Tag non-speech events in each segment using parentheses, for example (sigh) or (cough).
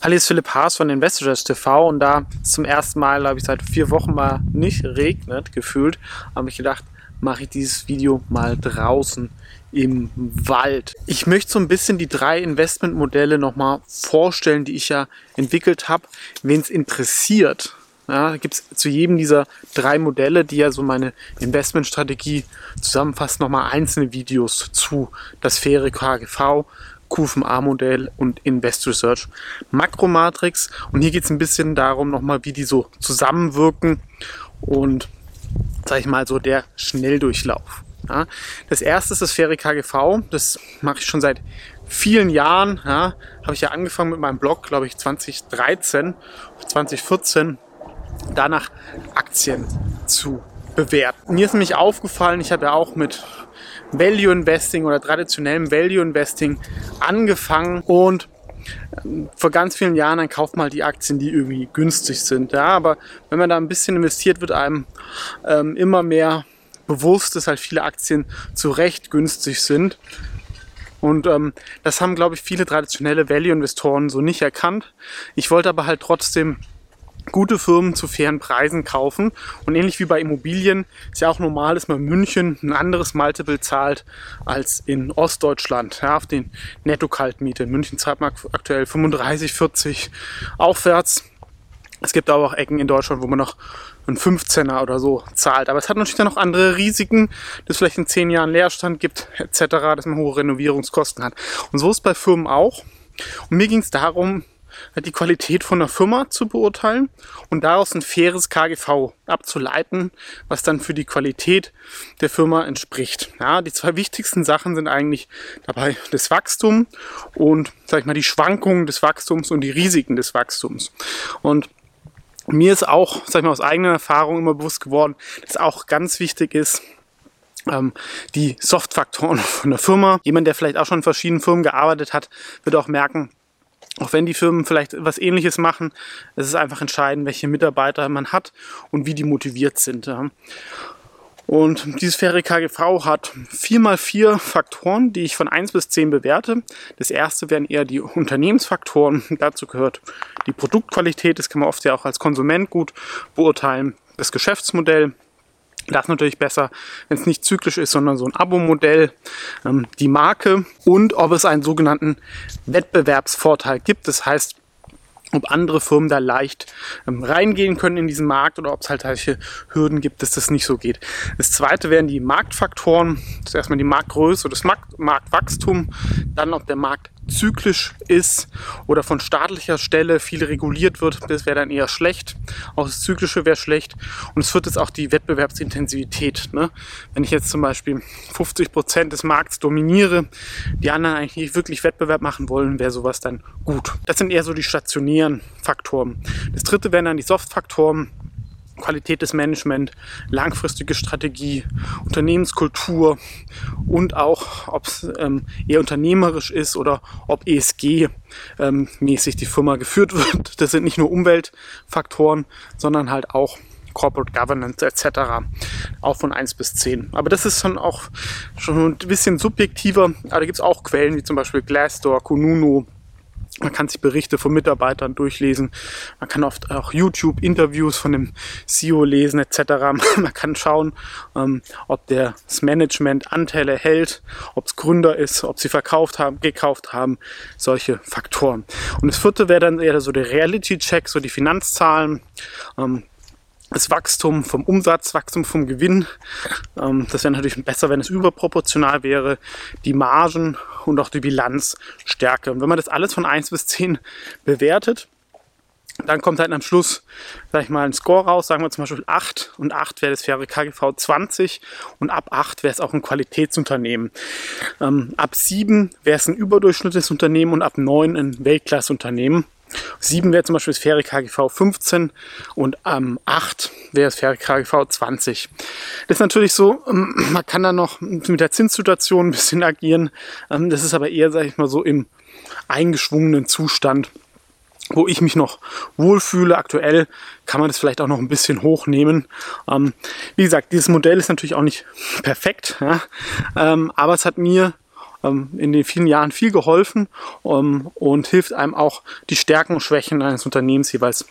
Hallo, hier ist Philipp Haas von Investors TV und da es zum ersten Mal, glaube ich, seit vier Wochen mal nicht regnet, gefühlt, habe ich gedacht, mache ich dieses Video mal draußen im Wald. Ich möchte so ein bisschen die drei Investmentmodelle nochmal vorstellen, die ich ja entwickelt habe. Wen es interessiert, ja, gibt es zu jedem dieser drei Modelle, die ja so meine Investmentstrategie zusammenfassen, nochmal einzelne Videos zu das faire KGV, QFMA-Modell und Invest Research Makromatrix. Und hier geht es ein bisschen darum, nochmal, wie die so zusammenwirken und, sage ich mal, so der Schnelldurchlauf. Ja. Das erste ist das faire KGV. Das mache ich schon seit vielen Jahren. Ja. Habe ich ja angefangen mit meinem Blog, glaube ich, 2013, 2014, danach Aktien zu bewerten. Mir ist nämlich aufgefallen, ich habe ja auch mit Value Investing oder traditionellem Value Investing angefangen und ähm, vor ganz vielen Jahren dann kauft mal die Aktien, die irgendwie günstig sind. Ja, aber wenn man da ein bisschen investiert, wird einem ähm, immer mehr bewusst, dass halt viele Aktien zu Recht günstig sind. Und ähm, das haben, glaube ich, viele traditionelle Value-Investoren so nicht erkannt. Ich wollte aber halt trotzdem gute Firmen zu fairen Preisen kaufen. Und ähnlich wie bei Immobilien ist ja auch normal, dass man in München ein anderes Multiple zahlt als in Ostdeutschland. Ja, auf den Netto-Kaltmiete. In München zahlt man aktuell 35, 40 aufwärts. Es gibt aber auch Ecken in Deutschland, wo man noch einen 15er oder so zahlt. Aber es hat natürlich dann noch andere Risiken, dass es vielleicht in 10 Jahren Leerstand gibt, etc., dass man hohe Renovierungskosten hat. Und so ist es bei Firmen auch. Und mir ging es darum, die Qualität von der Firma zu beurteilen und daraus ein faires KGV abzuleiten, was dann für die Qualität der Firma entspricht. Ja, die zwei wichtigsten Sachen sind eigentlich dabei das Wachstum und, sag ich mal, die Schwankungen des Wachstums und die Risiken des Wachstums. Und mir ist auch, sag ich mal, aus eigener Erfahrung immer bewusst geworden, dass auch ganz wichtig ist, ähm, die Softfaktoren von der Firma. Jemand, der vielleicht auch schon in verschiedenen Firmen gearbeitet hat, wird auch merken, auch wenn die Firmen vielleicht was ähnliches machen, es ist einfach entscheidend, welche Mitarbeiter man hat und wie die motiviert sind. Und dieses faire KGV hat vier mal vier Faktoren, die ich von eins bis zehn bewerte. Das erste wären eher die Unternehmensfaktoren. (laughs) Dazu gehört die Produktqualität, das kann man oft ja auch als Konsument gut beurteilen. Das Geschäftsmodell, das ist natürlich besser, wenn es nicht zyklisch ist, sondern so ein Abo-Modell, ähm, die Marke und ob es einen sogenannten Wettbewerbsvorteil gibt. Das heißt, ob andere Firmen da leicht ähm, reingehen können in diesen Markt oder ob es halt solche Hürden gibt, dass das nicht so geht. Das zweite wären die Marktfaktoren. Das ist erstmal die Marktgröße das Markt Marktwachstum, dann ob der Markt zyklisch ist oder von staatlicher Stelle viel reguliert wird, das wäre dann eher schlecht. Auch das Zyklische wäre schlecht. Und es wird jetzt auch die Wettbewerbsintensivität. Ne? Wenn ich jetzt zum Beispiel 50 Prozent des Markts dominiere, die anderen eigentlich nicht wirklich Wettbewerb machen wollen, wäre sowas dann gut. Das sind eher so die stationären Faktoren. Das dritte wären dann die Soft-Faktoren. Qualität des Management, langfristige Strategie, Unternehmenskultur und auch, ob es ähm, eher unternehmerisch ist oder ob ESG ähm, die Firma geführt wird. (laughs) Das sind nicht nur Umweltfaktoren, sondern halt auch Corporate Governance etc. Auch von 1 bis 10. Aber das ist schon auch schon ein bisschen subjektiver. Aber da gibt es auch Quellen wie zum Beispiel Glassdoor, Kununu, man kann sich Berichte von Mitarbeitern durchlesen. Man kann oft auch YouTube-Interviews von dem CEO lesen etc. (laughs) Man kann schauen, ähm, ob das Management Anteile hält, ob es Gründer ist, ob sie verkauft haben, gekauft haben, solche Faktoren. Und das vierte wäre dann eher so der Reality-Check, so die Finanzzahlen. Ähm, das Wachstum vom Umsatz, Wachstum vom Gewinn. Ähm, das wäre natürlich besser, wenn es überproportional wäre. Die Margen und auch die Bilanzstärke. Und wenn man das alles von 1 bis 10 bewertet, dann kommt halt am Schluss, sag ich mal, ein Score raus, sagen wir zum Beispiel 8 und 8 wäre das faire KGV 20 und ab 8 wäre es auch ein Qualitätsunternehmen. Ähm, ab 7 wäre es ein überdurchschnittliches Unternehmen und ab 9 ein Weltklasseunternehmen. 7 wäre zum Beispiel das faire KGV 15 und ähm, 8 wäre das faire KGV 20. Das ist natürlich so, ähm, (clears throat) man kann da noch mit der Zinssituation ein bisschen agieren. Ähm, das ist aber eher, sage ich mal, so im eingeschwungenen Zustand wo ich mich noch wohlfühle. Aktuell kann man das vielleicht auch noch ein bisschen hochnehmen. Ähm, wie gesagt, dieses Modell ist natürlich auch nicht perfekt, ja? aber es hat mir in den vielen Jahren viel geholfen ähm, und hilft einem auch, die Stärken und Schwächen eines Unternehmens jeweils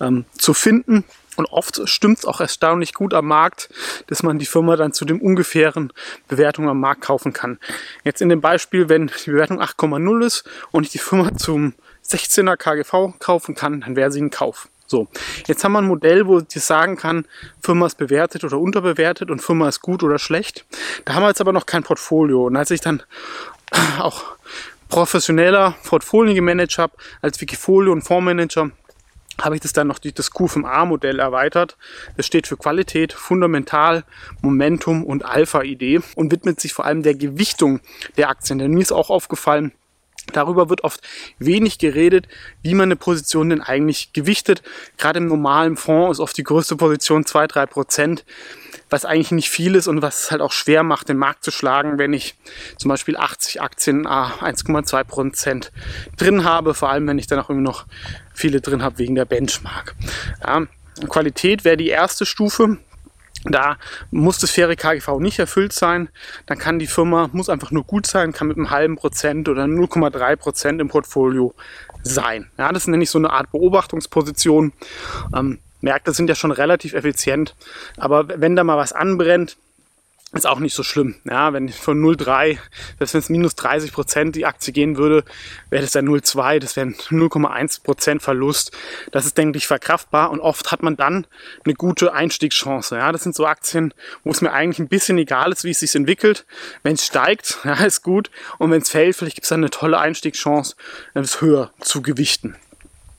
ähm, zu finden. Und oft stimmt es auch erstaunlich gut am Markt, dass man die Firma dann zu dem ungefähren Bewertung am Markt kaufen kann. Jetzt in dem Beispiel, wenn die Bewertung 8,0 ist und ich die Firma zum 16er KGV kaufen kann, dann wäre sie ein Kauf. So, jetzt haben wir ein Modell, wo ich sagen kann, Firma ist bewertet oder unterbewertet und Firma ist gut oder schlecht. Da haben wir jetzt aber noch kein Portfolio. Und als ich dann (clears throat) auch professioneller Portfolio gemanagt habe, als Wikifolio und Fondsmanager, habe ich das dann noch durch das QFMA-Modell erweitert. Das steht für Qualität, Fundamental, Momentum und Alpha-Idee und widmet sich vor allem der Gewichtung der Aktien. Denn mir ist auch aufgefallen, Darüber wird oft wenig geredet, wie man eine Position denn eigentlich gewichtet. Gerade im normalen Fonds ist oft die größte Position 2-3 Prozent, was eigentlich nicht viel ist und was es halt auch schwer macht, den Markt zu schlagen, wenn ich zum Beispiel 80 Aktien 1,2 ah, Prozent drin habe, vor allem wenn ich dann auch immer noch viele drin habe wegen der Benchmark. Ja, Qualität wäre die erste Stufe. Da muss das faire KGV nicht erfüllt sein. Dann kann die Firma, muss einfach nur gut sein, kann mit einem halben Prozent oder 0,3 Prozent im Portfolio sein. Ja, das ist nämlich so eine Art Beobachtungsposition. Ähm, Märkte sind ja schon relativ effizient. Aber wenn da mal was anbrennt, ist auch nicht so schlimm. Ja, wenn von 0,3, selbst wenn es minus 30 Prozent die Aktie gehen würde, wäre das dann 0,2, das wäre 0,1 Prozent Verlust. Das ist, denke ich, verkraftbar und oft hat man dann eine gute Einstiegschance. Ja, das sind so Aktien, wo es mir eigentlich ein bisschen egal ist, wie es sich entwickelt. Wenn es steigt, (laughs) ja, ist gut und wenn es fällt, vielleicht gibt es dann eine tolle Einstiegschance, es höher zu gewichten.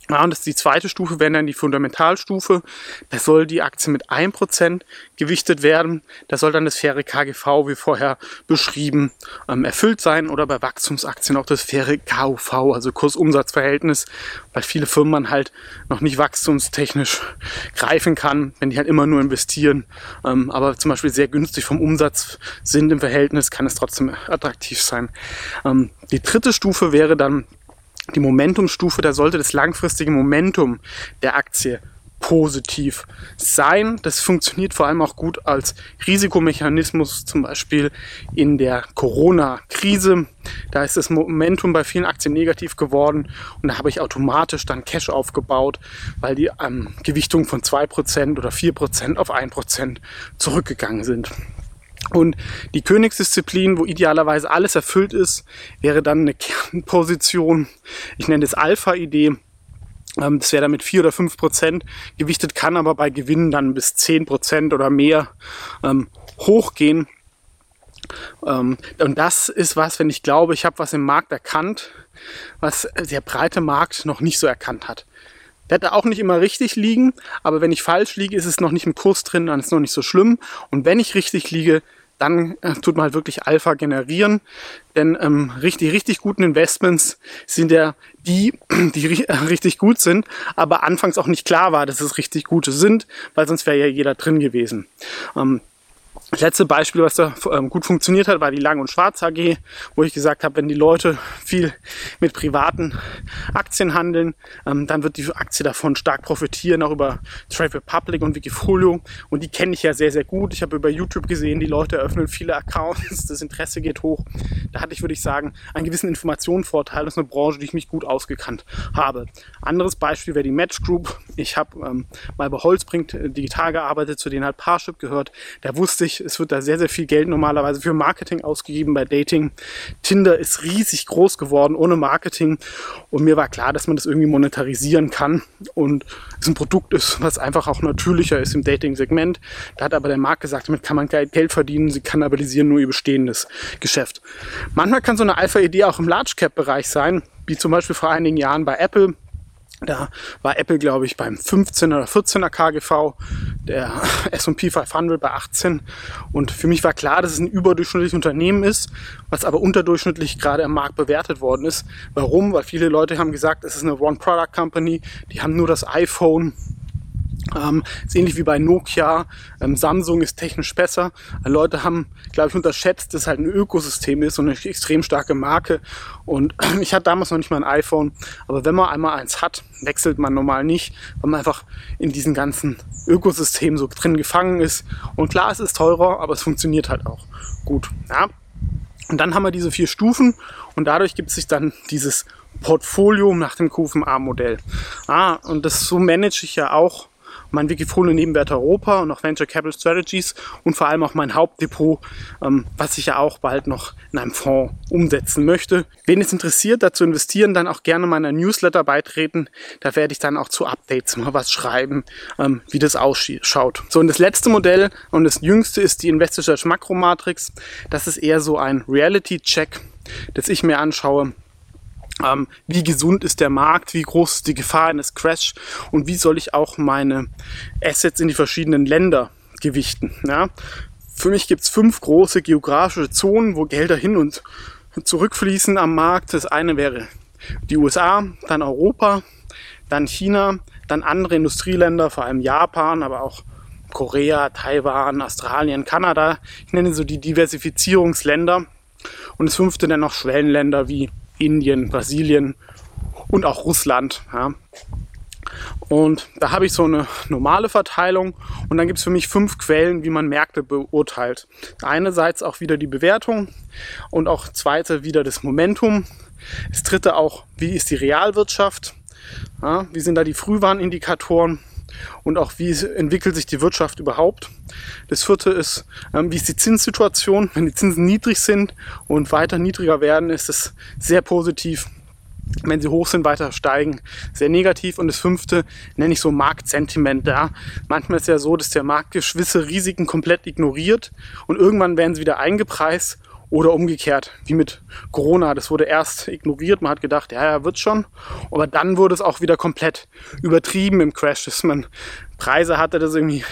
Ja, und das ist die zweite Stufe, wenn dann die Fundamentalstufe. Da soll die Aktie mit 1% gewichtet werden. Da soll dann das faire KGV, wie vorher beschrieben, ähm, erfüllt sein. Oder bei Wachstumsaktien auch das faire KUV, also Kursumsatzverhältnis, weil viele Firmen man halt noch nicht wachstumstechnisch greifen kann, wenn die halt immer nur investieren. Ähm, aber zum Beispiel sehr günstig vom Umsatz sind im Verhältnis, kann es trotzdem attraktiv sein. Ähm, die dritte Stufe wäre dann die Momentumstufe, da sollte das langfristige Momentum der Aktie positiv sein. Das funktioniert vor allem auch gut als Risikomechanismus, zum Beispiel in der Corona-Krise. Da ist das Momentum bei vielen Aktien negativ geworden und da habe ich automatisch dann Cash aufgebaut, weil die ähm, Gewichtung von 2% oder 4% auf 1% zurückgegangen sind. Und die Königsdisziplin, wo idealerweise alles erfüllt ist, wäre dann eine (laughs) Kernposition. Ich nenne es Alpha-Idee. Ähm, das wäre dann mit 4 oder 5 Prozent gewichtet, kann aber bei Gewinnen dann bis 10 Prozent oder mehr ähm, hochgehen. Ähm, und das ist was, wenn ich glaube, ich habe was im Markt erkannt, was der breite Markt noch nicht so erkannt hat. Der da auch nicht immer richtig liegen, aber wenn ich falsch liege, ist es noch nicht im Kurs drin, dann ist es noch nicht so schlimm. Und wenn ich richtig liege, dann äh, tut man halt wirklich Alpha generieren. Denn ähm, richtig, richtig guten Investments sind ja die, (clears throat) die äh, richtig gut sind, aber anfangs auch nicht klar war, dass es richtig gute sind, weil sonst wäre ja jeder drin gewesen. Ähm, das letzte Beispiel, was da ähm, gut funktioniert hat, war die Lang- und Schwarz AG, wo ich gesagt habe, wenn die Leute viel mit privaten Aktien handeln, ähm, dann wird die Aktie davon stark profitieren, auch über Trade Republic und Wikifolio. Und die kenne ich ja sehr, sehr gut. Ich habe über YouTube gesehen, die Leute eröffnen viele Accounts, (laughs) das Interesse geht hoch. Da hatte ich, würde ich sagen, einen gewissen Informationenvorteil. Das ist eine Branche, die ich mich gut ausgekannt habe. Anderes Beispiel wäre die Match Group. Ich habe ähm, mal bei Holzbringt äh, digital gearbeitet, zu denen halt Parship gehört. Da wusste ich, es wird da sehr, sehr viel Geld normalerweise für Marketing ausgegeben bei Dating. Tinder ist riesig groß geworden ohne Marketing und mir war klar, dass man das irgendwie monetarisieren kann und es ein Produkt ist, was einfach auch natürlicher ist im Dating-Segment. Da hat aber der Markt gesagt, damit kann man Geld verdienen, sie kannibalisieren nur ihr bestehendes Geschäft. Manchmal kann so eine Alpha-Idee auch im Large-Cap-Bereich sein, wie zum Beispiel vor einigen Jahren bei Apple da war Apple, glaube ich, beim 15 oder 14er KGV, der (laughs) S&P 500 bei 18. Und für mich war klar, dass es ein überdurchschnittliches Unternehmen ist, was aber unterdurchschnittlich gerade am Markt bewertet worden ist. Warum? Weil viele Leute haben gesagt, es ist eine One-Product-Company, die haben nur das iPhone ähm, ist ähnlich wie bei Nokia. Ähm, Samsung ist technisch besser. Leute haben, glaube ich, unterschätzt, dass es halt ein Ökosystem ist und eine extrem starke Marke. Und (clears throat) ich hatte damals noch nicht mal ein iPhone. Aber wenn man einmal eins hat, wechselt man normal nicht, weil man einfach in diesem ganzen Ökosystem so drin gefangen ist. Und klar, es ist teurer, aber es funktioniert halt auch gut. Ja? Und dann haben wir diese vier Stufen und dadurch gibt sich dann dieses Portfolio nach dem QFMA-Modell. Ah, und das so manage ich ja auch mein Wikifolio Nebenwert Europa und auch Venture Capital Strategies und vor allem auch mein Hauptdepot, ähm, was ich ja auch bald noch in einem Fonds umsetzen möchte. Wen es interessiert, dazu investieren, dann auch gerne meiner Newsletter beitreten. Da werde ich dann auch zu Updates mal was schreiben, ähm, wie das ausschaut. So, und das letzte Modell und das jüngste ist die Investor Search Makro Matrix. Das ist eher so ein Reality-Check, das ich mir anschaue ähm, wie gesund ist der Markt, wie groß ist die Gefahr eines Crash und wie soll ich auch meine Assets in die verschiedenen Länder gewichten. Ja? Für mich gibt es fünf große geografische Zonen, wo Gelder hin und zurückfließen am Markt. Das eine wäre die USA, dann Europa, dann China, dann andere Industrieländer, vor allem Japan, aber auch Korea, Taiwan, Australien, Kanada. Ich nenne so die Diversifizierungsländer. Und das fünfte dann noch Schwellenländer wie Indien, Brasilien und auch Russland. Ja. Und da habe ich so eine normale Verteilung und dann gibt es für mich fünf Quellen, wie man Märkte beurteilt. Einerseits auch wieder die Bewertung und auch zweite wieder das Momentum. Das dritte auch, wie ist die Realwirtschaft? Ja, wie sind da die Frühwarnindikatoren? Und auch wie entwickelt sich die Wirtschaft überhaupt. Das vierte ist, ähm, wie ist die Zinssituation. Wenn die Zinsen niedrig sind und weiter niedriger werden, ist es sehr positiv. Wenn sie hoch sind, weiter steigen, sehr negativ. Und das fünfte nenne ich so Marktsentiment. Ja. Manchmal ist es ja so, dass der Markt gewisse Risiken komplett ignoriert und irgendwann werden sie wieder eingepreist oder umgekehrt, wie mit Corona. Das wurde erst ignoriert. Man hat gedacht, ja, ja, wird schon. Aber dann wurde es auch wieder komplett übertrieben im Crash, dass man Preise hatte, das irgendwie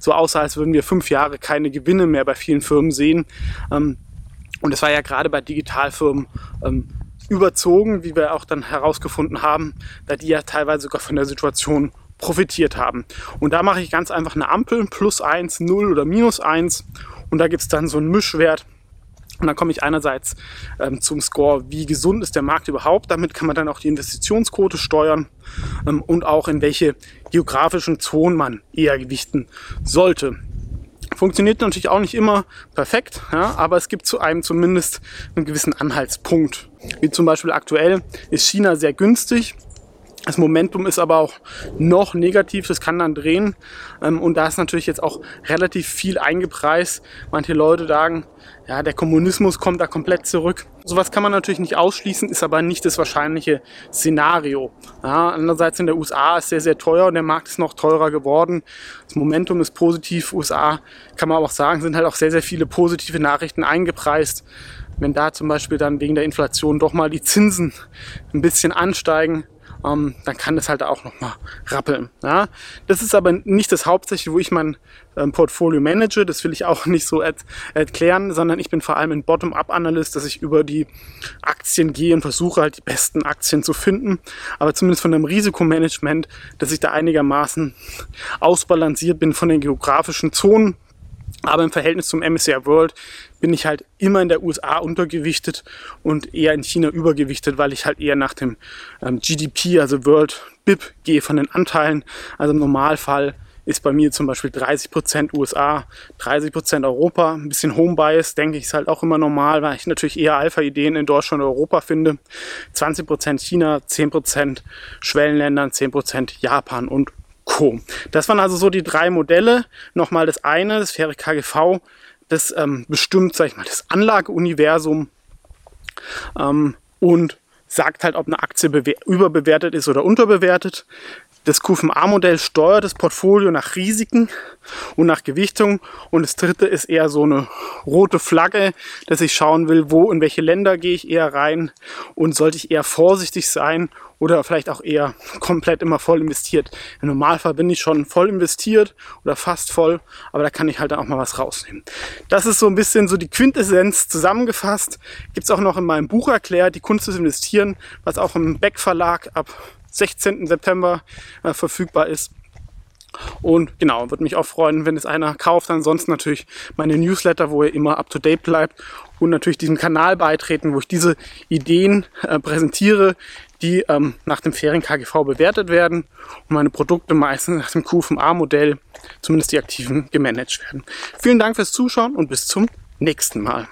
so aussah, als würden wir fünf Jahre keine Gewinne mehr bei vielen Firmen sehen. Ähm, und das war ja gerade bei Digitalfirmen ähm, überzogen, wie wir auch dann herausgefunden haben, da die ja teilweise sogar von der Situation profitiert haben. Und da mache ich ganz einfach eine Ampel, plus eins, null oder minus eins. Und da gibt es dann so einen Mischwert, und dann komme ich einerseits ähm, zum Score, wie gesund ist der Markt überhaupt. Damit kann man dann auch die Investitionsquote steuern ähm, und auch in welche geografischen Zonen man eher gewichten sollte. Funktioniert natürlich auch nicht immer perfekt, ja, aber es gibt zu einem zumindest einen gewissen Anhaltspunkt. Wie zum Beispiel aktuell ist China sehr günstig das Momentum ist aber auch noch negativ, das kann dann drehen. Ähm, und da ist natürlich jetzt auch relativ viel eingepreist. Manche Leute sagen, ja, der Kommunismus kommt da komplett zurück. Sowas kann man natürlich nicht ausschließen, ist aber nicht das wahrscheinliche Szenario. Ja, andererseits in der USA ist sehr, sehr teuer und der Markt ist noch teurer geworden. Das Momentum ist positiv. USA kann man auch sagen, sind halt auch sehr, sehr viele positive Nachrichten eingepreist. Wenn da zum Beispiel dann wegen der Inflation doch mal die Zinsen ein bisschen ansteigen, ähm, dann kann das halt auch nochmal rappeln. Ja? Das ist aber nicht das Hauptsächliche, wo ich mein ähm, Portfolio manage. Das will ich auch (laughs) nicht so erklären, sondern ich bin vor allem ein Bottom-up-Analyst, dass ich über die Aktien gehe und versuche halt die besten Aktien zu finden. Aber zumindest von dem Risikomanagement, dass ich da einigermaßen ausbalanciert bin von den geografischen Zonen aber im Verhältnis zum MSCI World bin ich halt immer in der USA untergewichtet und eher in China übergewichtet, weil ich halt eher nach dem ähm, GDP, also World BIP, gehe von den Anteilen. Also im Normalfall ist bei mir zum Beispiel 30% USA, 30% Europa. Ein bisschen Home Bias, denke ich, ist halt auch immer normal, weil ich natürlich eher Alpha-Ideen in Deutschland und Europa finde. 20% China, 10% Schwellenländern, 10% Japan und Co. Das waren also so die drei Modelle. Nochmal das eine, das faire KGV, das ähm, bestimmt, sag ich mal, das Anlageuniversum ähm, und sagt halt, ob eine Aktie überbewertet ist oder unterbewertet. Das QFMA-Modell steuert das Portfolio nach Risiken und nach Gewichtung. Und das dritte ist eher so eine rote Flagge, dass ich schauen will, wo in welche Länder gehe ich eher rein und sollte ich eher vorsichtig sein oder vielleicht auch eher komplett immer voll investiert. Im Normalfall bin ich schon voll investiert oder fast voll, aber da kann ich halt dann auch mal was rausnehmen. Das ist so ein bisschen so die Quintessenz zusammengefasst. Gibt es auch noch in meinem Buch erklärt, die Kunst des Investieren, was auch im Beck Verlag ab 16. September äh, verfügbar ist. Und genau, würde mich auch freuen, wenn es einer kauft. Ansonsten natürlich meine Newsletter, wo ihr immer up to date bleibt und natürlich diesem Kanal beitreten, wo ich diese Ideen äh, präsentiere, die ähm, nach dem fairen KGV bewertet werden und meine Produkte meistens nach dem QFMA-Modell, zumindest die aktiven, gemanagt werden. Vielen Dank fürs Zuschauen und bis zum nächsten Mal.